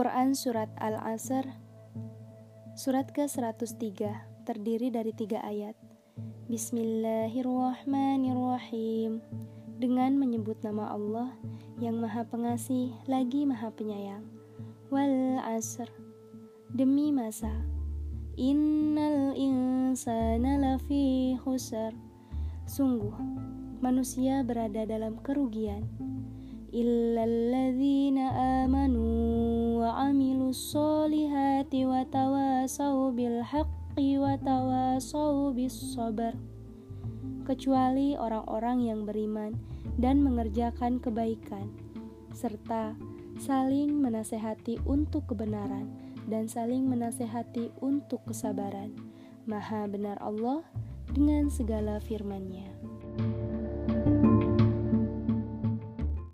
Quran Surat Al-Asr Surat ke-103 terdiri dari tiga ayat. Bismillahirrahmanirrahim. Dengan menyebut nama Allah yang maha pengasih lagi maha penyayang. Wal asr Demi masa. Innal insana lafi khusar Sungguh, manusia berada dalam kerugian. Illalladzina amanu solihati wa tawasau bil haqqi wa bis sabar kecuali orang-orang yang beriman dan mengerjakan kebaikan serta saling menasehati untuk kebenaran dan saling menasehati untuk kesabaran. Maha benar Allah dengan segala firman-Nya.